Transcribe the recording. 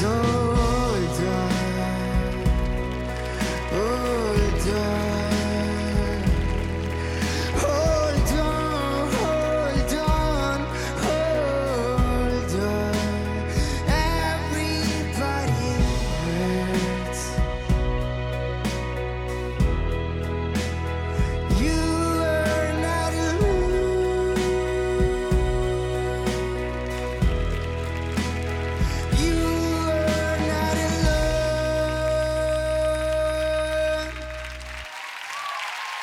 so